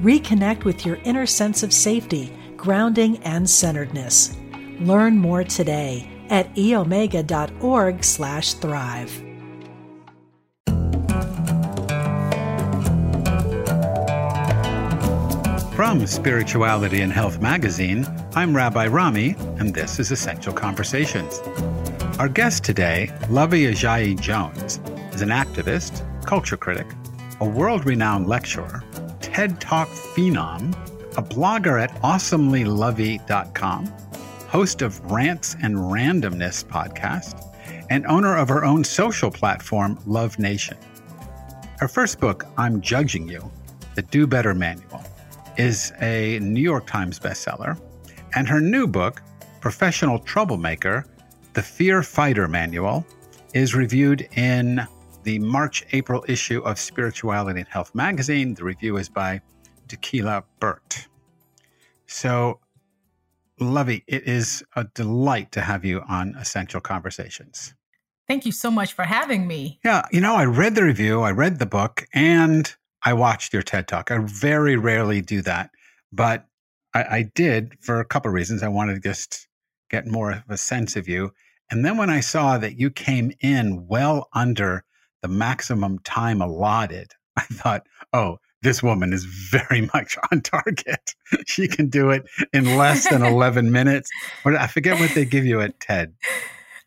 Reconnect with your inner sense of safety, grounding, and centeredness. Learn more today at eomega.org slash thrive. From Spirituality and Health magazine, I'm Rabbi Rami, and this is Essential Conversations. Our guest today, Luvvie Ajayi Jones, is an activist, culture critic, a world renowned lecturer, TED Talk phenom, a blogger at awesomelyluvvie.com, host of Rants and Randomness podcast, and owner of her own social platform, Love Nation. Her first book, I'm Judging You, the Do Better Manual, is a New York Times bestseller, and her new book, Professional Troublemaker the Fear Fighter Manual is reviewed in the March April issue of Spirituality and Health magazine. The review is by Tequila Burt. So, Luvvie, it is a delight to have you on Essential Conversations. Thank you so much for having me. Yeah, you know, I read the review, I read the book, and I watched your TED Talk. I very rarely do that, but I, I did for a couple of reasons. I wanted to just get more of a sense of you. And then when I saw that you came in well under the maximum time allotted, I thought, oh, this woman is very much on target. she can do it in less than 11 minutes. Or I forget what they give you at TED.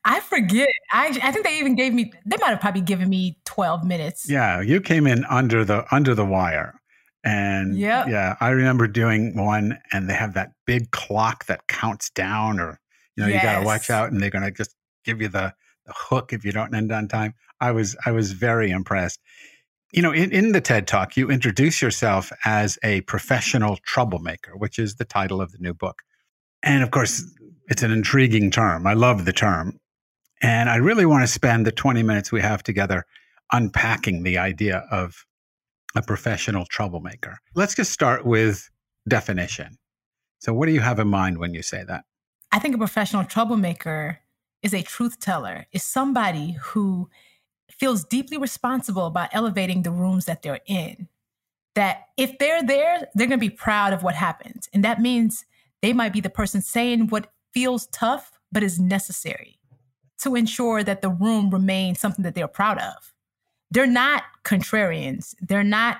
I forget. I I think they even gave me. They might have probably given me 12 minutes. Yeah, you came in under the under the wire. And yep. yeah, I remember doing one and they have that big clock that counts down or you know, yes. you got to watch out, and they're going to just give you the, the hook if you don't end on time. I was I was very impressed. You know, in, in the TED Talk, you introduce yourself as a professional troublemaker, which is the title of the new book. And of course, it's an intriguing term. I love the term. And I really want to spend the 20 minutes we have together unpacking the idea of a professional troublemaker. Let's just start with definition. So, what do you have in mind when you say that? I think a professional troublemaker is a truth teller, is somebody who feels deeply responsible about elevating the rooms that they're in. That if they're there, they're going to be proud of what happens. And that means they might be the person saying what feels tough, but is necessary to ensure that the room remains something that they're proud of. They're not contrarians. They're not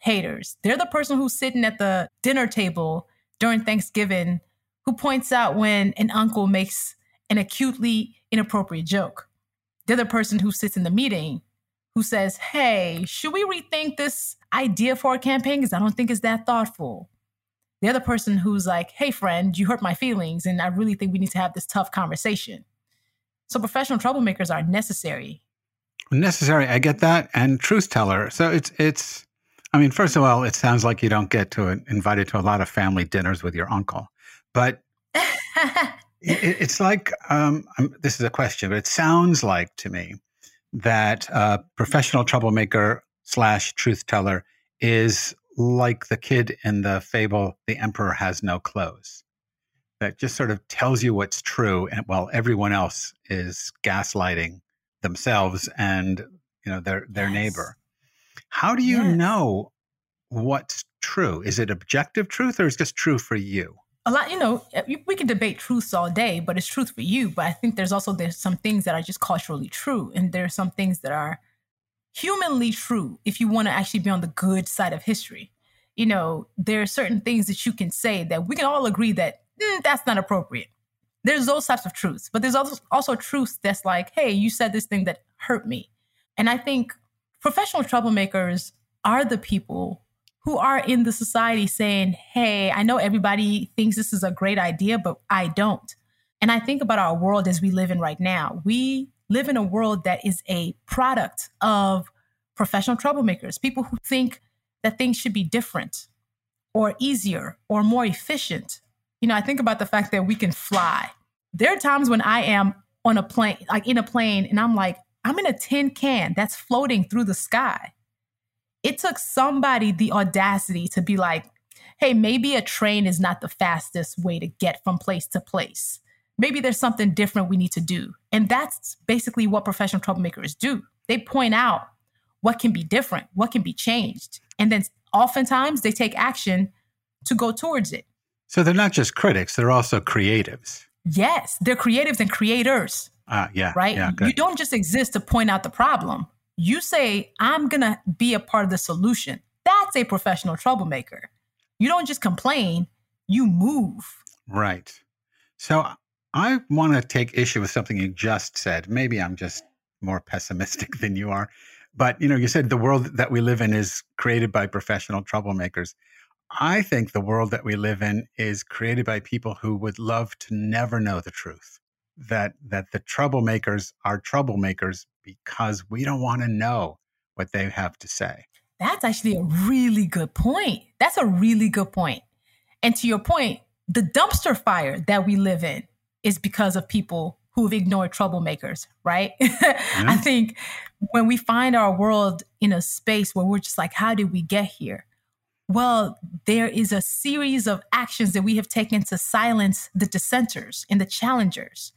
haters. They're the person who's sitting at the dinner table during Thanksgiving who points out when an uncle makes an acutely inappropriate joke. The other person who sits in the meeting who says, Hey, should we rethink this idea for a campaign? Because I don't think it's that thoughtful. The other person who's like, Hey, friend, you hurt my feelings, and I really think we need to have this tough conversation. So professional troublemakers are necessary. Necessary, I get that, and truth teller. So it's it's. I mean, first of all, it sounds like you don't get to uh, invited to a lot of family dinners with your uncle. But it, it's like um, this is a question, but it sounds like to me that a professional troublemaker slash truth teller is like the kid in the fable "The Emperor Has No Clothes," that just sort of tells you what's true, and while everyone else is gaslighting themselves and you know their their yes. neighbor. How do you yes. know what's true? Is it objective truth, or is it just true for you? A lot, you know, eh, we can debate truths all day, but it's truth for you. But I think there's also there's some things that are just culturally true, and there are some things that are humanly true if you want to actually be on the good side of history. You know, there are certain things that you can say that we can all agree that mm, that's not appropriate. There's those types of truths, but there's also also truths that's like, hey, you said this thing that hurt me, and I think professional troublemakers are the people who are in the society saying, Hey, I know everybody thinks this is a great idea, but I don't. And I think about our world as we live in right now. We live in a world that is a product of professional troublemakers, people who think that things should be different. or easier or more efficient. You know, I think about the fact that we can fly. There are times when I am on a plane, like in a plane, and I'm like, I'm in a tin can that's floating through the sky. It took somebody the audacity to be like, hey, maybe a train is not the fastest way to get from place to place. Maybe there's something different we need to do. And that's basically what professional troublemakers do. They point out what can be different, what can be changed. And then oftentimes they take action to go towards it. So they're not just critics, they're also creatives. Yes, they're creatives and creators. Uh, yeah. Right? Yeah, you don't just exist to point out the problem. You say, I'm going to be a part of the solution. That's a professional troublemaker. You don't just complain, you move. Right. So I want to take issue with something you just said. Maybe I'm just more pessimistic than you are. But you know, you said the world that we live in is created by professional troublemakers. I think the world that we live in is created by people who would love to never know the truth. That that the troublemakers are troublemakers because we don't want to know what they have to say. That's actually a really good point. That's a really good point. And to your point, the dumpster fire that we live in is because of people who've ignored troublemakers, right? Mm-hmm. I think when we find our world in a space where we're just like, how did we get here? Well, there is a series of actions that we have taken to silence the dissenters and the challengers.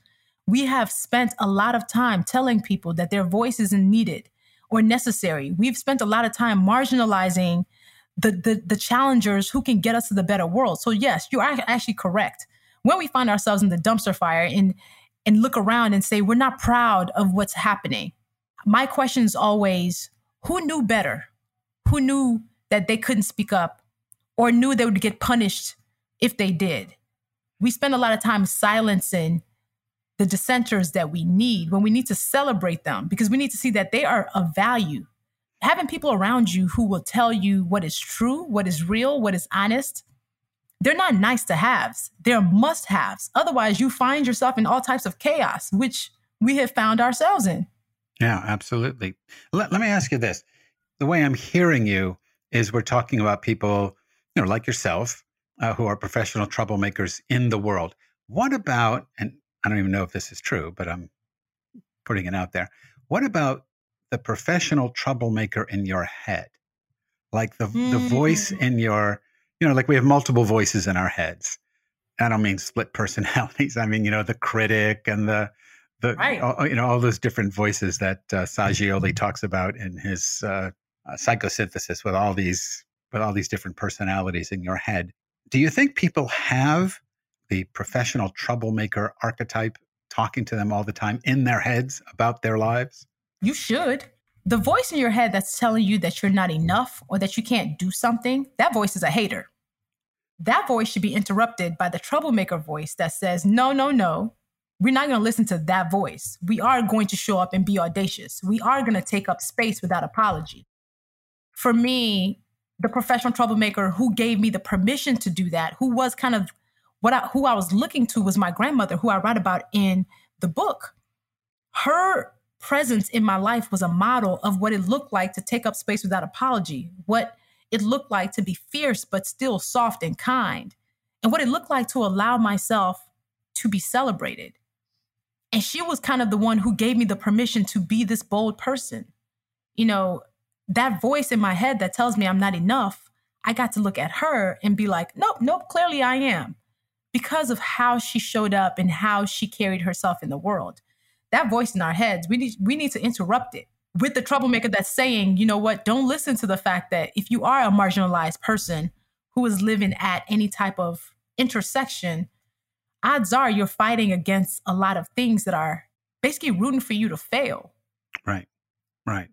We have spent a lot of time telling people that their voice isn't needed or necessary. We've spent a lot of time marginalizing the, the, the challengers who can get us to the better world. So yes, you are actually correct. When we find ourselves in the dumpster fire and and look around and say we're not proud of what's happening. My question is always who knew better? Who knew that they couldn't speak up or knew they would get punished if they did? We spend a lot of time silencing the dissenters that we need when we need to celebrate them because we need to see that they are of value. Having people around you who will tell you what is true, what is real, what is honest, they're not nice to haves. They're must haves. Otherwise, you find yourself in all types of chaos, which we have found ourselves in. Yeah, absolutely. Let, let me ask you this. The way I'm hearing you is we're talking about people, you know, like yourself, uh, who are professional troublemakers in the world. What about, and I don't even know if this is true, but I'm putting it out there. What about the professional troublemaker in your head? Like the, mm. the voice hmm. in your you know, like we have multiple voices in our heads. I don't mean split personalities. I mean, you know, the critic and the the right. all, you know all those different voices that uh, Assagioli talks about in his uh, uh, psychosynthesis with all these with all these different personalities in your head. Do you think people have the professional troublemaker archetype talking to them all the time in their heads about their lives? You should the voice in your head that's telling you that you're not enough or that you can't do something, that voice is a hater that voice should be interrupted by the troublemaker voice that says, no, no, no, we're not going to listen to that voice. We are going to show up and be audacious. We are going to take up space without apology. For me, the professional troublemaker who gave me the permission to do that, who was kind of what I, who I was looking to was my grandmother, who I write about in the book. Her presence in my life was a model of what it looked like to take up space without apology, what it looked like to be fierce, but still soft and kind, and what it looked like to allow myself to be celebrated. And she was kind of the one who gave me the permission to be this bold person. You know, that voice in my head that tells me I'm not enough, I got to look at her and be like, nope, nope, clearly I am. Because of how she showed up and how she carried herself in the world. That voice in our heads, we need, we need to interrupt it with the troublemaker that's saying, you know what, don't listen to the fact that if you are a marginalized person who is living at any type of intersection, odds are you're fighting against a lot of things that are basically rooting for you to fail. Right, right.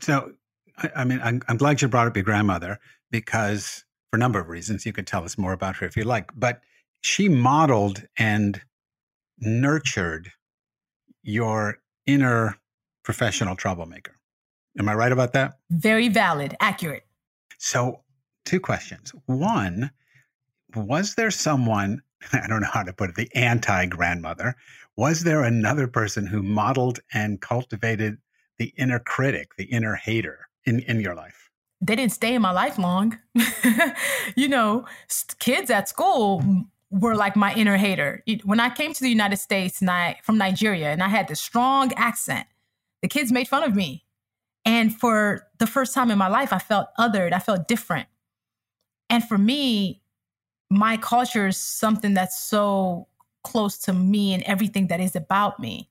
So, I, I mean, I'm, I'm glad you brought up your grandmother because for a number of reasons, you could tell us more about her if you like, but she modeled and nurtured your inner professional troublemaker. Am I right about that? Very valid, accurate. So, two questions. One, was there someone, I don't know how to put it, the anti grandmother? Was there another person who modeled and cultivated the inner critic, the inner hater in, in your life? they didn't stay in my life long. you know, kids at school were like my inner hater. When I came to the United States and I from Nigeria and I had this strong accent, the kids made fun of me. And for the first time in my life, I felt othered. I felt different. And for me, my culture is something that's so close to me and everything that is about me.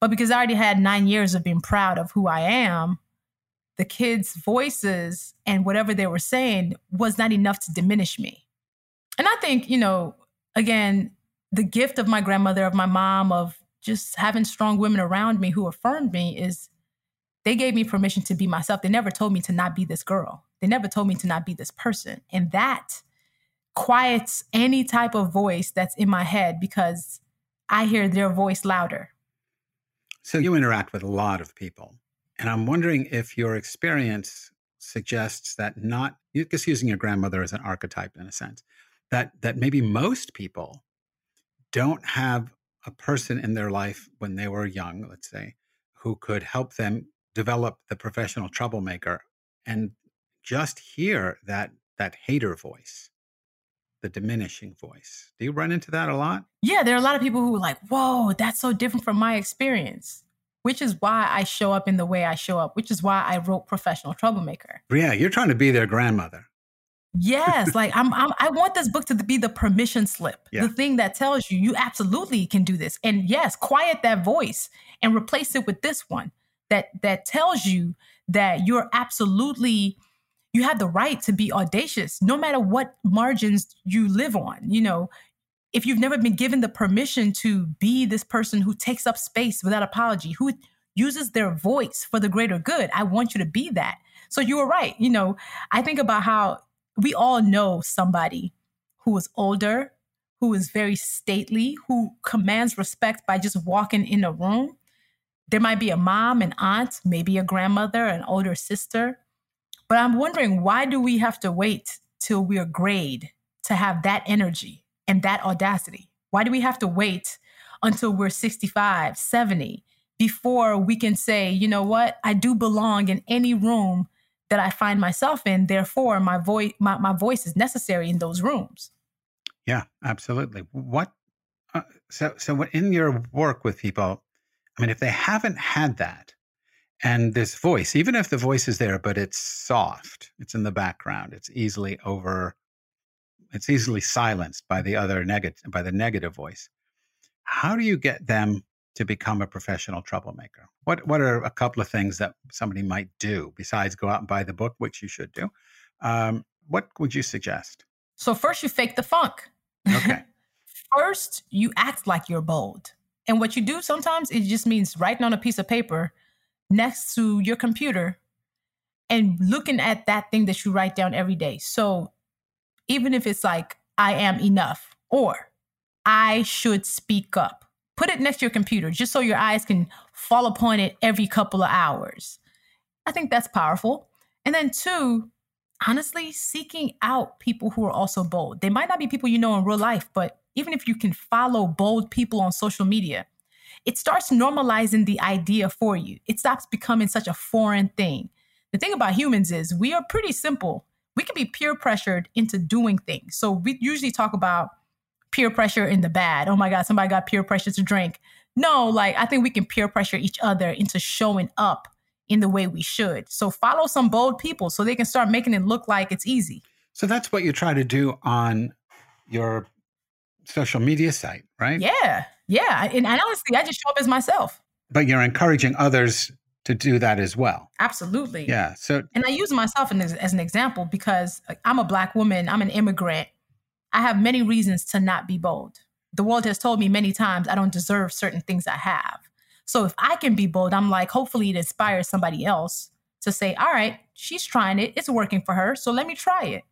But because I already had nine years of being proud of who I am, the kids' voices and whatever they were saying was not enough to diminish me. And I think, you know, again, the gift of my grandmother, of my mom, of just having strong women around me who affirmed me is they gave me permission to be myself. They never told me to not be this girl. They never told me to not be this person. And that quiets any type of voice that's in my head because I hear their voice louder. So you interact with a lot of people. And I'm wondering if your experience suggests that not just using your grandmother as an archetype in a sense, that that maybe most people don't have a person in their life when they were young, let's say, who could help them develop the professional troublemaker and just hear that that hater voice the diminishing voice. Do you run into that a lot? Yeah, there are a lot of people who are like, whoa, that's so different from my experience, which is why I show up in the way I show up, which is why I wrote Professional Troublemaker. Yeah, you're trying to be their grandmother. Yes, like I'm, I'm, i want this book to be the permission slip, yeah. the thing that tells you you absolutely can do this. And yes, quiet that voice and replace it with this one that that tells you that you're absolutely you have the right to be audacious no matter what margins you live on you know if you've never been given the permission to be this person who takes up space without apology who uses their voice for the greater good i want you to be that so you were right you know i think about how we all know somebody who is older who is very stately who commands respect by just walking in a room there might be a mom an aunt maybe a grandmother an older sister but I'm wondering why do we have to wait till we're grade to have that energy and that audacity? Why do we have to wait until we're 65, 70 before we can say, you know what, I do belong in any room that I find myself in. Therefore, my voice my, my voice is necessary in those rooms. Yeah, absolutely. What uh, so so in your work with people, I mean, if they haven't had that, and this voice even if the voice is there but it's soft it's in the background it's easily over it's easily silenced by the other negative by the negative voice how do you get them to become a professional troublemaker? What what are a couple of things that somebody might do besides go out and buy the book which you should do? Um, what would you suggest? So first you fake the funk. Okay. First you act like you're bold. And what you do sometimes it just means writing on a piece of paper next to your computer and looking at that thing that you write down every day. So even if it's like, I am enough or I should speak up, put it next to your computer just so your eyes can fall upon it every couple of hours. I think that's powerful. And then, two, honestly, seeking out people who are also bold. They might not be people you know in real life, but even if you can follow bold people on social media, it starts normalizing the idea for you. It stops becoming such a foreign thing. The thing about humans is we are pretty simple. We can be peer pressured into doing things. So we usually talk about peer pressure in the bad. Oh my God, somebody got peer pressure to drink. No, like I think we can peer pressure each other into showing up in the way we should. So follow some bold people so they can start making it look like it's easy. So that's what you try to do on your social media site, right? Yeah. Yeah. And, and honestly, I just show up as myself. But you're encouraging others to do that as well. Absolutely. Yeah. So, and I use myself as, as an example because I'm a Black woman, I'm an immigrant. I have many reasons to not be bold. The world has told me many times I don't deserve certain things I have. So if I can be bold, I'm like, hopefully it inspires somebody else to say, all right, she's trying it. It's working for her. So let me try it.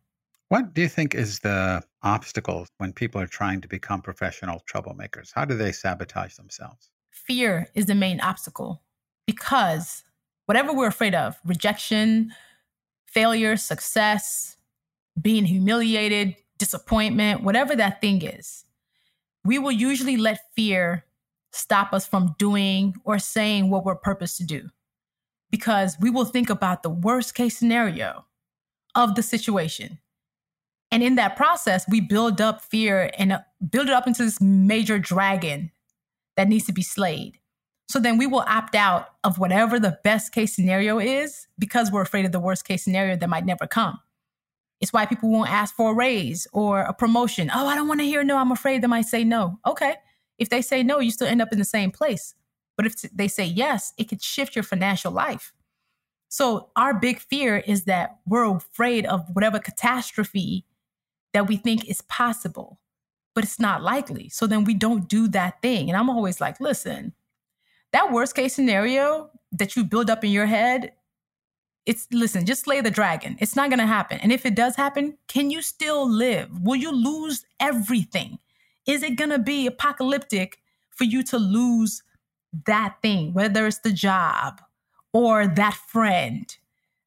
What do you think is the obstacle when people are trying to become professional troublemakers? How do they sabotage themselves? Fear is the main obstacle because whatever we're afraid of rejection, failure, success, being humiliated, disappointment, whatever that thing is we will usually let fear stop us from doing or saying what we're purposed to do because we will think about the worst case scenario of the situation. And in that process, we build up fear and uh, build it up into this major dragon that needs to be slayed. So then we will opt out of whatever the best case scenario is because we're afraid of the worst case scenario that might never come. It's why people won't ask for a raise or a promotion. Oh, I don't want to hear no. I'm afraid they might say no. Okay. If they say no, you still end up in the same place. But if they say yes, it could shift your financial life. So our big fear is that we're afraid of whatever catastrophe that we think is possible, but it's not likely. So then we don't do that thing. And I'm always like, listen, that worst case scenario that you build up in your head, it's listen, just slay the dragon. It's not going to happen. And if it does happen, can you still live? Will you lose everything? Is it going to be apocalyptic for you to lose that thing, whether it's the job or that friend?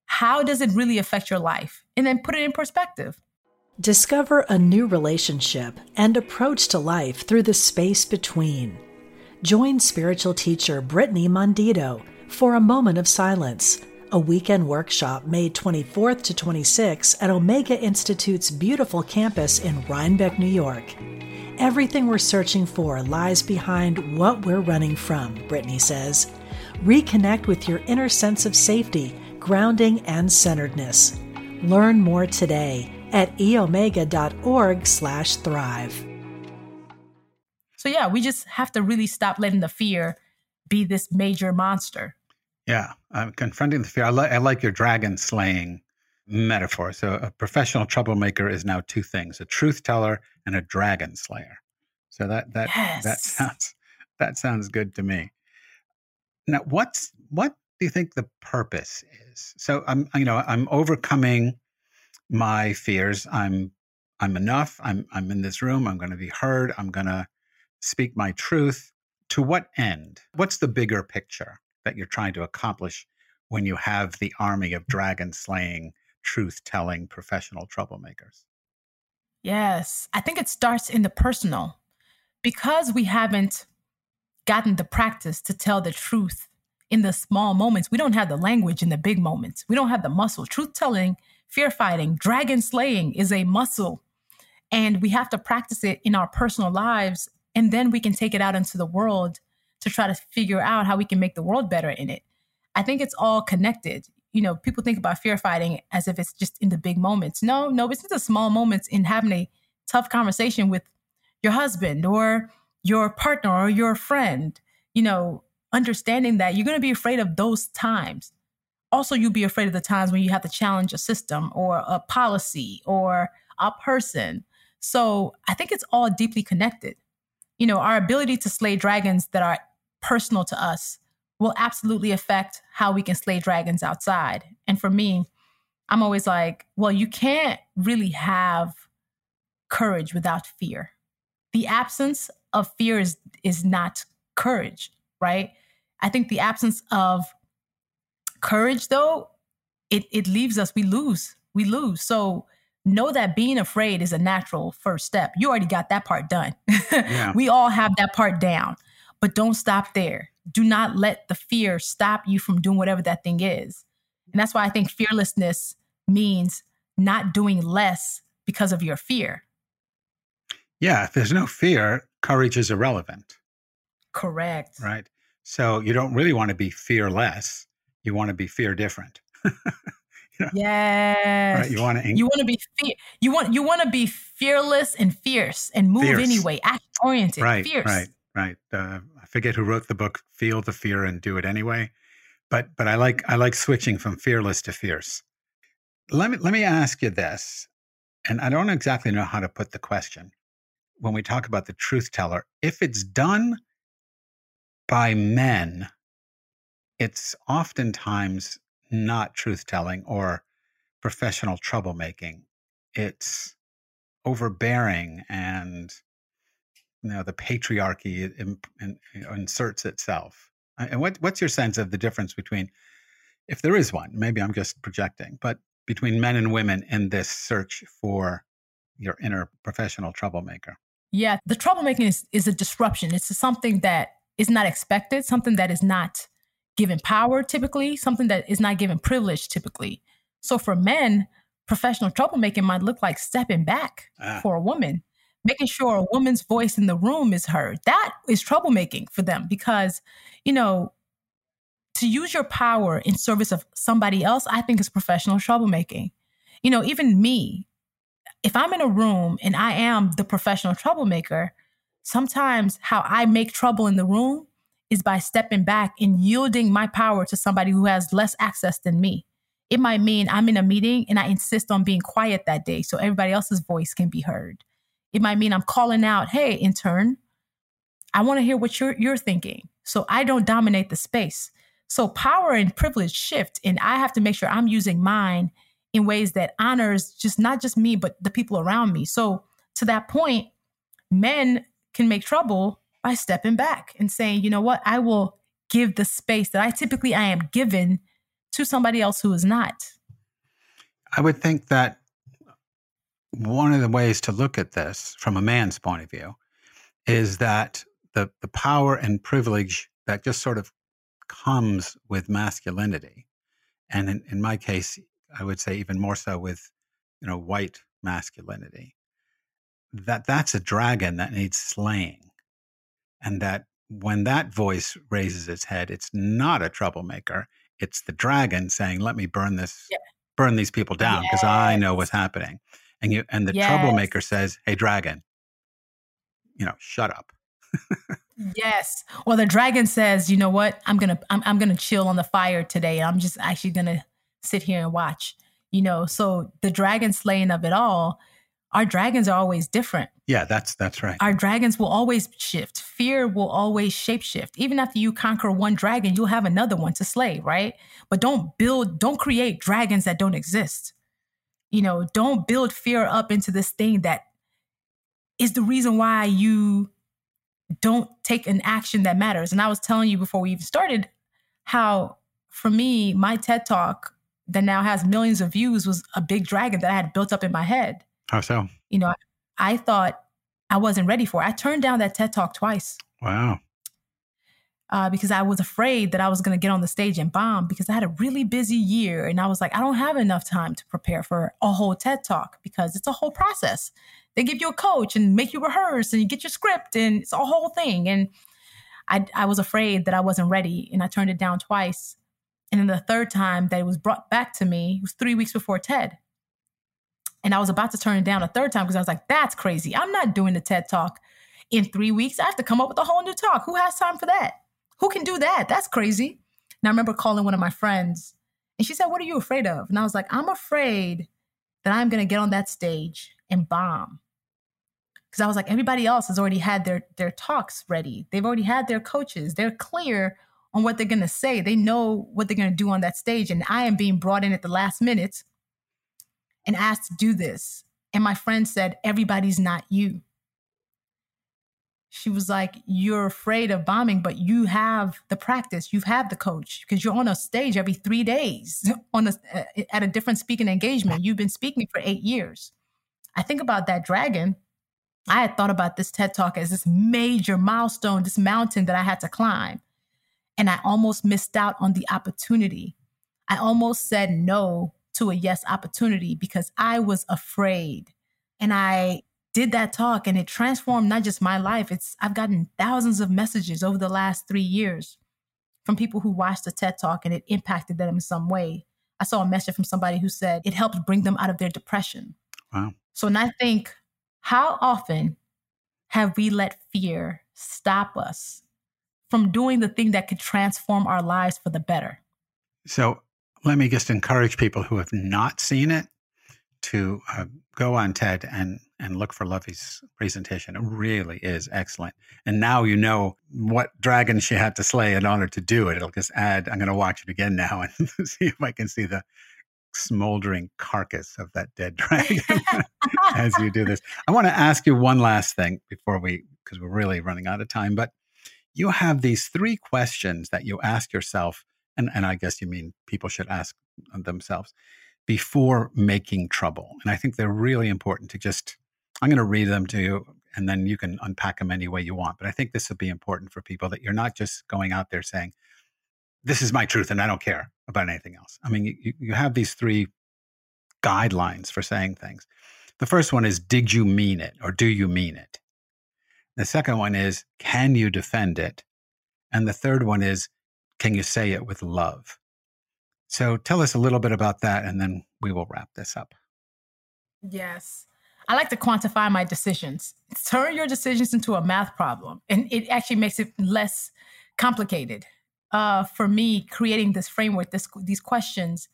How does it really affect your life? And then put it in perspective. Discover a new relationship and approach to life through the space between. Join spiritual teacher Brittany Mondito for a moment of silence, a weekend workshop May 24th to 26 at Omega Institute's beautiful campus in Rhinebeck, New York. Everything we're searching for lies behind what we're running from, Brittany says. Reconnect with your inner sense of safety, grounding, and centeredness. Learn more today at eomega.org slash thrive. So yeah, we just have to really stop letting the fear be this major monster. Yeah, I'm confronting the fear. I, li- I like your dragon slaying metaphor. So a professional troublemaker is now two things: a truth teller and a dragon slayer. So that that yes. that sounds that sounds good to me. Now, what's what do you think the purpose is? So I'm you know I'm overcoming my fears. I'm I'm enough. I'm I'm in this room. I'm going to be heard. I'm going to speak my truth. To what end? What's the bigger picture that you're trying to accomplish when you have the army of dragon slaying, truth telling professional troublemakers? Yes, I think it starts in the personal because we haven't gotten the practice to tell the truth in the small moments. We don't have the language in the big moments. We don't have the muscle. Truth telling, fear fighting, dragon slaying is a muscle. And we have to practice it in our personal lives and then we can take it out into the world to try to figure out how we can make the world better in it. I think it's all connected. You know, people think about fear fighting as if it's just in the big moments. No, no, it's in the small moments in having a tough conversation with your husband or your partner or your friend. You know, understanding that you're going to be afraid of those times. Also, you'll be afraid of the times when you have to challenge a system or a policy or a person. So I think it's all deeply connected you know, our ability to slay dragons that are personal to us will absolutely affect how we can slay dragons outside. And for me, I'm always like, well, you can't really have courage without fear. The absence of fear is is not courage, right? I think the absence of courage though, it it leaves us we lose. We lose. So know that being afraid is a natural first step. You already got that part done. Yeah. we all have that part down, but don't stop there. Do not let the fear stop you from doing whatever that thing is. And that's why I think fearlessness means not doing less because of your fear. Yeah, if there's no fear, courage is irrelevant. Correct. Right. So you don't really want to be fearless. You want to be fear different. Yes. Right? You want to you want to be fe- you want you want to be fearless and fierce and move fierce. anyway, act oriented, right, fierce. Right, right. Uh, I forget who wrote the book. Feel the fear and do it anyway. But but I like I like switching from fearless to fierce. Let me let me ask you this, and I don't exactly know how to put the question. When we talk about the truth teller, if it's done by men, it's oftentimes not truth telling or professional troublemaking. It's overbearing and you know the patriarchy in, in, you know, inserts itself. And what, what's your sense of the difference between, if there is one, maybe I'm just projecting, but between men and women in this search for your inner professional troublemaker? Yeah, the troublemaking is, is a disruption. It's something that is not expected, something that is not given power typically, something that is not given privilege typically. So for men, professional troublemaking might look like stepping back Ah. for a woman, making sure a woman's voice in the room is heard. That is troublemaking for them because, you know, to use your power in service of somebody else, I think is professional troublemaking. You know, even me, if I'm in a room and I am the professional troublemaker, sometimes how I make trouble in the room is by stepping back and yielding my power to somebody who has less access than me. It might mean I'm in a meeting and I insist on being quiet that day so everybody else's voice can be heard. It might mean I'm calling out, "Hey, intern, I want to hear what you're you're thinking." So I don't dominate the space. So power and privilege shift and I have to make sure I'm using mine in ways that honors just not just me but the people around me. So to that point, men can make trouble by stepping back and saying, "You know what? I will give the space that I typically I am given to somebody else who is not." I would think that one of the ways to look at this from a man's point of view is that the, the power and privilege that just sort of comes with masculinity. And in, in my case, I would say even more so with, you know, white masculinity, that that's a dragon that needs slaying. And that when that voice raises its head, it's not a troublemaker. It's the dragon saying, let me burn this, Yeah. burn these people down because I know what's happening. And you, and the Yes. troublemaker says, hey, dragon, you know, shut up. Yes. Well, the dragon says, "You know what? I'm gonna I'm, I'm gonna chill on the fire today. I'm just actually gonna sit here and watch." You know, so the dragon slaying of it all. Our dragons are always different. Yeah, that's, that's right. Our dragons will always shift. Fear will always shapeshift. Even after you conquer one dragon, you'll have another one to slay, right? But don't build, don't create dragons that don't exist. You know, don't build fear up into this thing that is the reason why you don't take an action that matters. And I was telling you before we even started how, for me, my TED talk that now has millions of views was a big dragon that I had built up in my head. How so? You know, I thought I wasn't ready for it. I turned down that TED talk twice Wow. Uh, because I was afraid that I was going to get on the stage and bomb because I had a really busy year. And I was like, I don't have enough time to prepare for a whole TED talk because it's a whole process. They give you a coach and make you rehearse and you get your script and it's a whole thing. And I, I was afraid that I wasn't ready and I turned it down twice. And then the third time that it was brought back to me it was three weeks before TED. And I was about to turn it down a third time because I was like, that's crazy. I'm not doing the TED talk in three weeks. I have to come up with a whole new talk. Who has time for that? Who can do that? That's crazy. And I remember calling one of my friends and she said, What are you afraid of? And I was like, I'm afraid that I'm going to get on that stage and bomb. Because I was like, everybody else has already had their, their talks ready. They've already had their coaches. They're clear on what they're going to say. They know what they're going to do on that stage. And I am being brought in at the last minute and asked to do this. And my friend said, Everybody's not you. She was like, You're afraid of bombing, but you have the practice, you have had the coach because you're on a stage every three days on a, uh, at a different speaking engagement. You've been speaking for eight years. I think about that dragon. I had thought about this TED talk as this major milestone, this mountain that I had to climb. And I almost missed out on the opportunity. I almost said no to a yes opportunity because I was afraid. And I did that talk and it transformed not just my life. It's I've gotten thousands of messages over the last 3 years from people who watched the TED talk and it impacted them in some way. I saw a message from somebody who said it helped bring them out of their depression. Wow. So and I think how often have we let fear stop us from doing the thing that could transform our lives for the better? So let me just encourage people who have not seen it to uh, go on TED and and look for Luvvie's presentation. It really is excellent. And now you know what dragon she had to slay in order to do it. It'll just add. I'm going to watch it again now and see if I can see the smoldering carcass of that dead dragon as you do this. I want to ask you one last thing before we, because we're really running out of time. But you have these three questions that you ask yourself and, and I guess you mean people should ask themselves before making trouble. And I think they're really important to just, I'm going to read them to you and then you can unpack them any way you want. But I think this will be important for people that you're not just going out there saying, this is my truth and I don't care about anything else. I mean, you, you have these three guidelines for saying things. The first one is, did you mean it or do you mean it? The second one is, can you defend it? And the third one is, can you say it with love? So tell us a little bit about that, and then we will wrap this up. Yes. I like to quantify my decisions. Turn your decisions into a math problem, and it actually makes it less complicated. Uh, for me, creating this framework, this, these questions,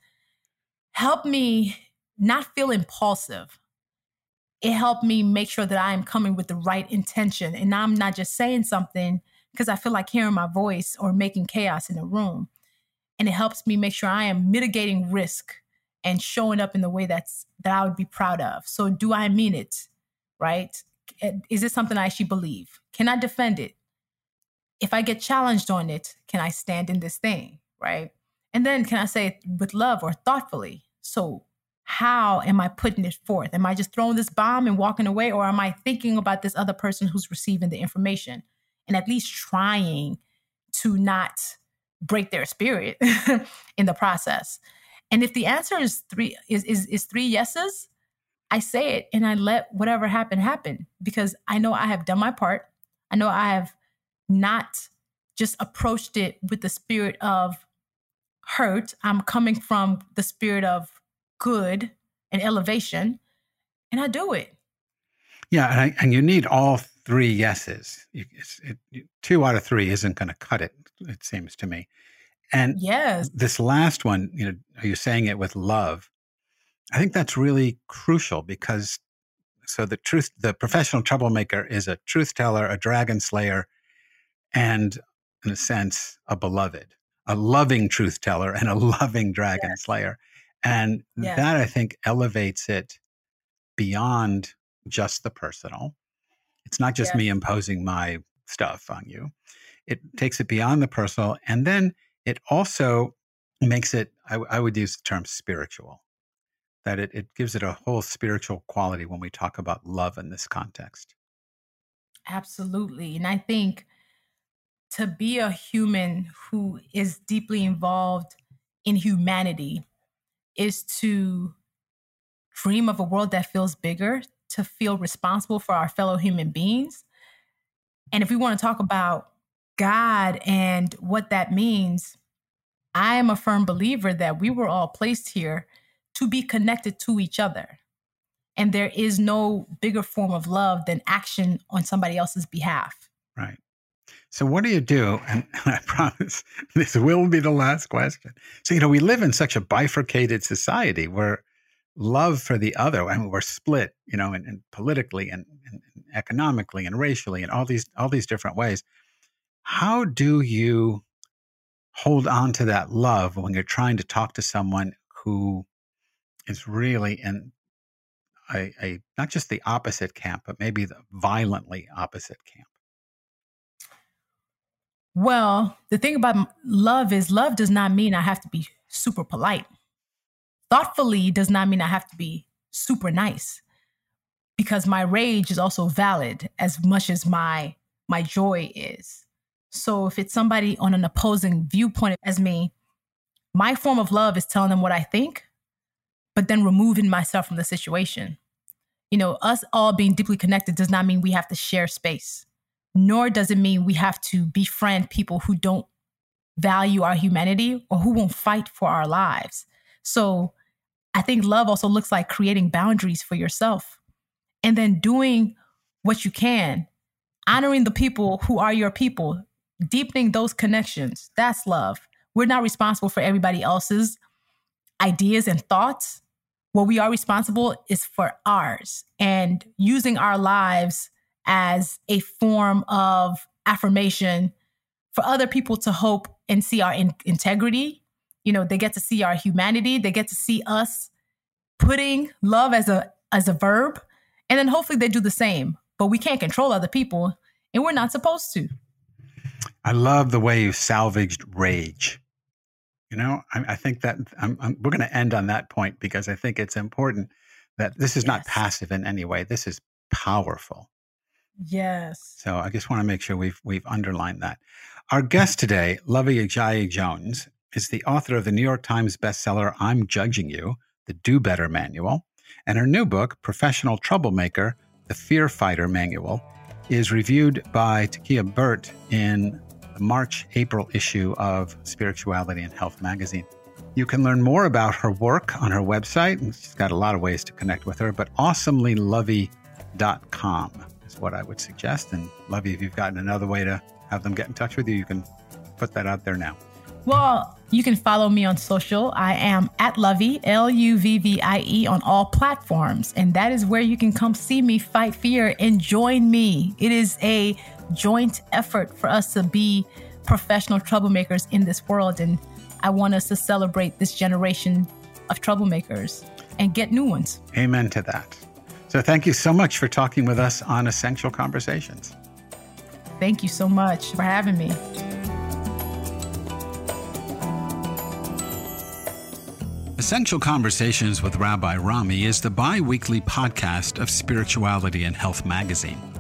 help me not feel impulsive. It helped me make sure that I am coming with the right intention, and I'm not just saying something because I feel like hearing my voice or making chaos in the room. And it helps me make sure I am mitigating risk and showing up in the way that's that I would be proud of. So do I mean it? Right? Is it something I actually believe? Can I defend it? If I get challenged on it, can I stand in this thing? Right? And then can I say it with love or thoughtfully? So how am I putting it forth? Am I just throwing this bomb and walking away? Or am I thinking about this other person who's receiving the information and at least trying to not break their spirit in the process? And if the answer is three is, is is three yeses, I say it and I let whatever happen happen because I know I have done my part. I know I have not just approached it with the spirit of hurt. I'm coming from the spirit of good and elevation, and I do it. Yeah, and, I, and you need all three yeses. You, it, two out of three isn't going to cut it. It seems to me. And yes, this last one, you know, are you saying it with love? I think that's really crucial because so the truth, the professional troublemaker is a truth teller, a dragon slayer, and in a sense, a beloved, a loving truth teller and a loving dragon yes. slayer. And yes. that I think elevates it beyond just the personal. It's not just yes. me imposing my stuff on you. It takes it beyond the personal. And then it also makes it, I, I would use the term spiritual, that it, it gives it a whole spiritual quality when we talk about love in this context. Absolutely. And I think to be a human who is deeply involved in humanity is to dream of a world that feels bigger, to feel responsible for our fellow human beings. And if we want to talk about God and what that means, I am a firm believer that we were all placed here to be connected to each other. And there is no bigger form of love than action on somebody else's behalf. Right. So, what do you do? And I promise this will be the last question. So, you know, we live in such a bifurcated society where love for the other, I mean, we're split, you know, and, and politically and, and, economically and racially and all these all these different ways how do you hold on to that love when you're trying to talk to someone who is really in a, a not just the opposite camp, but maybe the violently opposite camp? Well, the thing about love is love does not mean I have to be super polite. Thoughtfully does not mean I have to be super nice because my rage is also valid as much as my my joy is. So if it's somebody on an opposing viewpoint as me, my form of love is telling them what I think, but then removing myself from the situation. You know, us all being deeply connected does not mean we have to share space, nor does it mean we have to befriend people who don't value our humanity or who won't fight for our lives. So I think love also looks like creating boundaries for yourself and then doing what you can, honoring the people who are your people, deepening those connections. That's love. We're not responsible for everybody else's ideas and thoughts. What we are responsible is for ours and using our lives as a form of affirmation for other people to hope and see our in- integrity. You know, they get to see our humanity, they get to see us putting love as a as a verb and then hopefully they do the same. But we can't control other people and we're not supposed to. I love the way you salvaged rage. You know, I, I think that I'm, I'm, we're going to end on that point because I think it's important that this is yes. not passive in any way. This is powerful. Yes. So I just want to make sure we've we've underlined that. Our mm-hmm. guest today, Luvvie Ajayi Jones, is the author of the New York Times bestseller "I'm Judging You: The Do Better Manual, and her new book, Professional Troublemaker The Fear Fighter Manual, is reviewed by Takia Burt in March April issue of Spirituality and Health magazine. You can learn more about her work on her website. She's got a lot of ways to connect with her, but awesomelyluvvie.com is what I would suggest. And Luvvie, if you've gotten another way to have them get in touch with you, you can put that out there now. Well, you can follow me on social. I am at Luvvie, L U V V I E, on all platforms. And that is where you can come see me fight fear and join me. It is a joint effort for us to be professional troublemakers in this world. And I want us to celebrate this generation of troublemakers and get new ones. Amen to that. So thank you so much for talking with us on Essential Conversations. Thank you so much for having me. Essential Conversations with Rabbi Rami is the bi weekly podcast of Spirituality and Health magazine.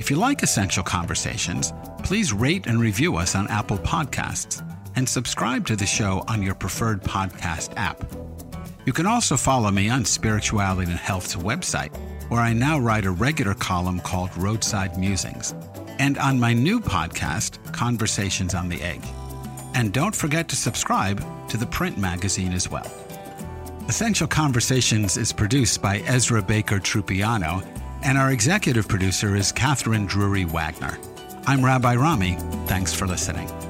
If you like Essential Conversations, please rate and review us on Apple Podcasts and subscribe to the show on your preferred podcast app. You can also follow me on Spirituality and Health's website, where I now write a regular column called Roadside Musings, and on my new podcast, Conversations on the Egg. And don't forget to subscribe to the print magazine as well. Essential Conversations is produced by Ezra Baker Trupiano, and our executive producer is Kathryn Drury Wagner. I'm Rabbi Rami. Thanks for listening.